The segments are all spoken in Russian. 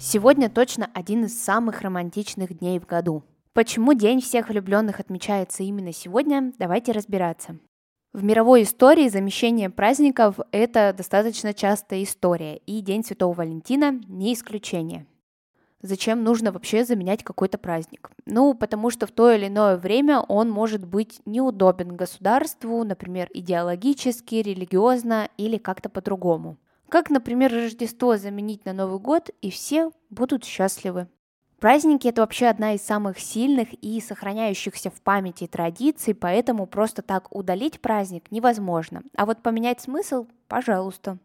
Сегодня точно один из самых романтичных дней в году. Почему День всех влюбленных отмечается именно сегодня, давайте разбираться. В мировой истории замещение праздников – это достаточно частая история, и День Святого Валентина не исключение. Зачем нужно вообще заменять какой-то праздник? Ну, потому что в то или иное время он может быть неудобен государству, например, идеологически, религиозно или как-то по-другому. Как, например, Рождество заменить на Новый год, и все будут счастливы. Праздники – это вообще одна из самых сильных и сохраняющихся в памяти традиций, поэтому просто так удалить праздник невозможно. А вот поменять смысл – пожалуйста.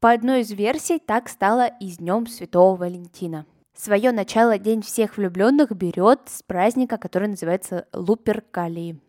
По одной из версий так стало и с Днем Святого Валентина. Свое начало День всех влюбленных берет с праздника, который называется Луперкалии.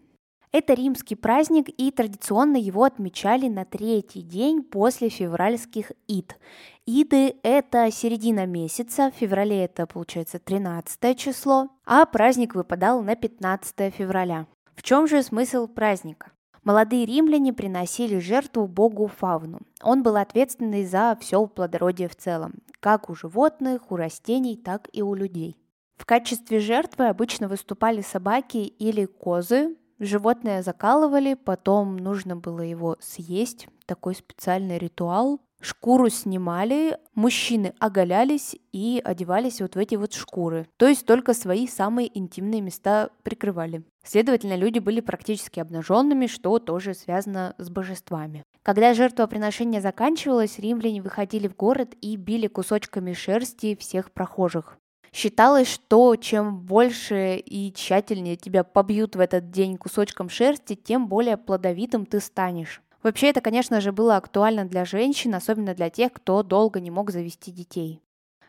Это римский праздник, и традиционно его отмечали на третий день после февральских ид. Иды – это середина месяца, в феврале это, получается, 13 число, а праздник выпадал на 15 февраля. В чем же смысл праздника? Молодые римляне приносили жертву богу Фавну. Он был ответственный за все плодородие в целом, как у животных, у растений, так и у людей. В качестве жертвы обычно выступали собаки или козы, Животное закалывали, потом нужно было его съесть, такой специальный ритуал. Шкуру снимали, мужчины оголялись и одевались вот в эти вот шкуры. То есть только свои самые интимные места прикрывали. Следовательно, люди были практически обнаженными, что тоже связано с божествами. Когда жертвоприношение заканчивалось, римляне выходили в город и били кусочками шерсти всех прохожих. Считалось, что чем больше и тщательнее тебя побьют в этот день кусочком шерсти, тем более плодовитым ты станешь. Вообще это, конечно же, было актуально для женщин, особенно для тех, кто долго не мог завести детей.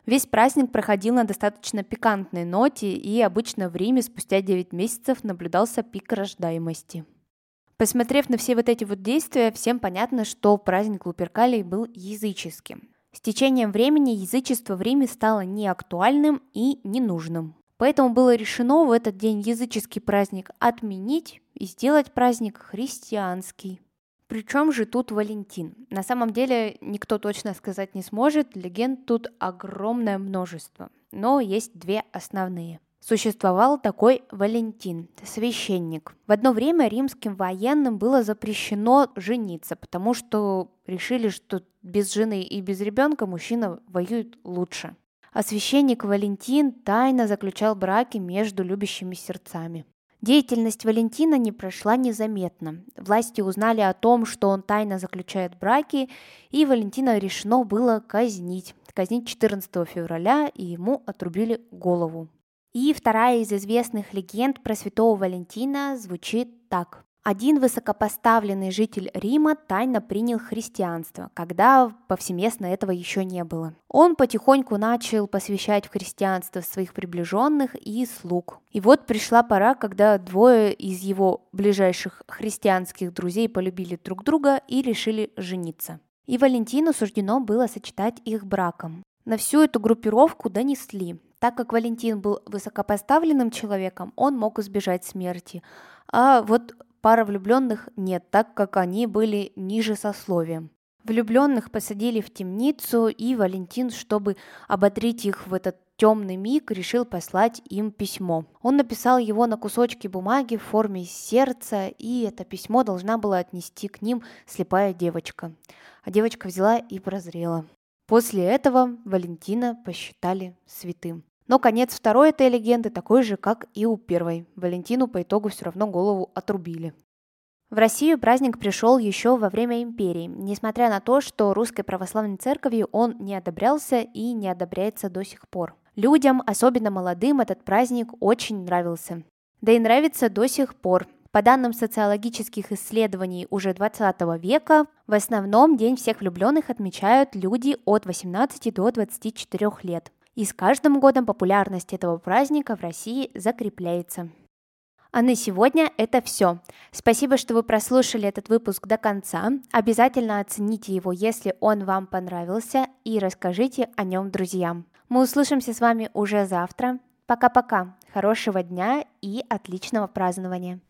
Весь праздник проходил на достаточно пикантной ноте, и обычно в Риме спустя 9 месяцев наблюдался пик рождаемости. Посмотрев на все вот эти вот действия, всем понятно, что праздник Луперкалий был языческим. С течением времени язычество в Риме стало неактуальным и ненужным. Поэтому было решено в этот день языческий праздник отменить и сделать праздник христианский. Причем же тут Валентин? На самом деле никто точно сказать не сможет, легенд тут огромное множество, но есть две основные. Существовал такой Валентин, священник. В одно время римским военным было запрещено жениться, потому что решили, что без жены и без ребенка мужчина воюет лучше. А священник Валентин тайно заключал браки между любящими сердцами. Деятельность Валентина не прошла незаметно. Власти узнали о том, что он тайно заключает браки, и Валентина решено было казнить. Казнить 14 февраля, и ему отрубили голову. И вторая из известных легенд про святого Валентина звучит так. Один высокопоставленный житель Рима тайно принял христианство, когда повсеместно этого еще не было. Он потихоньку начал посвящать в христианство своих приближенных и слуг. И вот пришла пора, когда двое из его ближайших христианских друзей полюбили друг друга и решили жениться. И Валентину суждено было сочетать их браком. На всю эту группировку донесли, так как Валентин был высокопоставленным человеком, он мог избежать смерти. А вот пара влюбленных нет, так как они были ниже сословием. Влюбленных посадили в темницу, и Валентин, чтобы ободрить их в этот темный миг, решил послать им письмо. Он написал его на кусочке бумаги в форме сердца, и это письмо должна была отнести к ним слепая девочка. А девочка взяла и прозрела. После этого Валентина посчитали святым. Но конец второй этой легенды такой же, как и у первой. Валентину по итогу все равно голову отрубили. В Россию праздник пришел еще во время империи, несмотря на то, что русской православной церковью он не одобрялся и не одобряется до сих пор. Людям, особенно молодым, этот праздник очень нравился. Да и нравится до сих пор. По данным социологических исследований уже 20 века, в основном День всех влюбленных отмечают люди от 18 до 24 лет. И с каждым годом популярность этого праздника в России закрепляется. А на сегодня это все. Спасибо, что вы прослушали этот выпуск до конца. Обязательно оцените его, если он вам понравился, и расскажите о нем друзьям. Мы услышимся с вами уже завтра. Пока-пока. Хорошего дня и отличного празднования.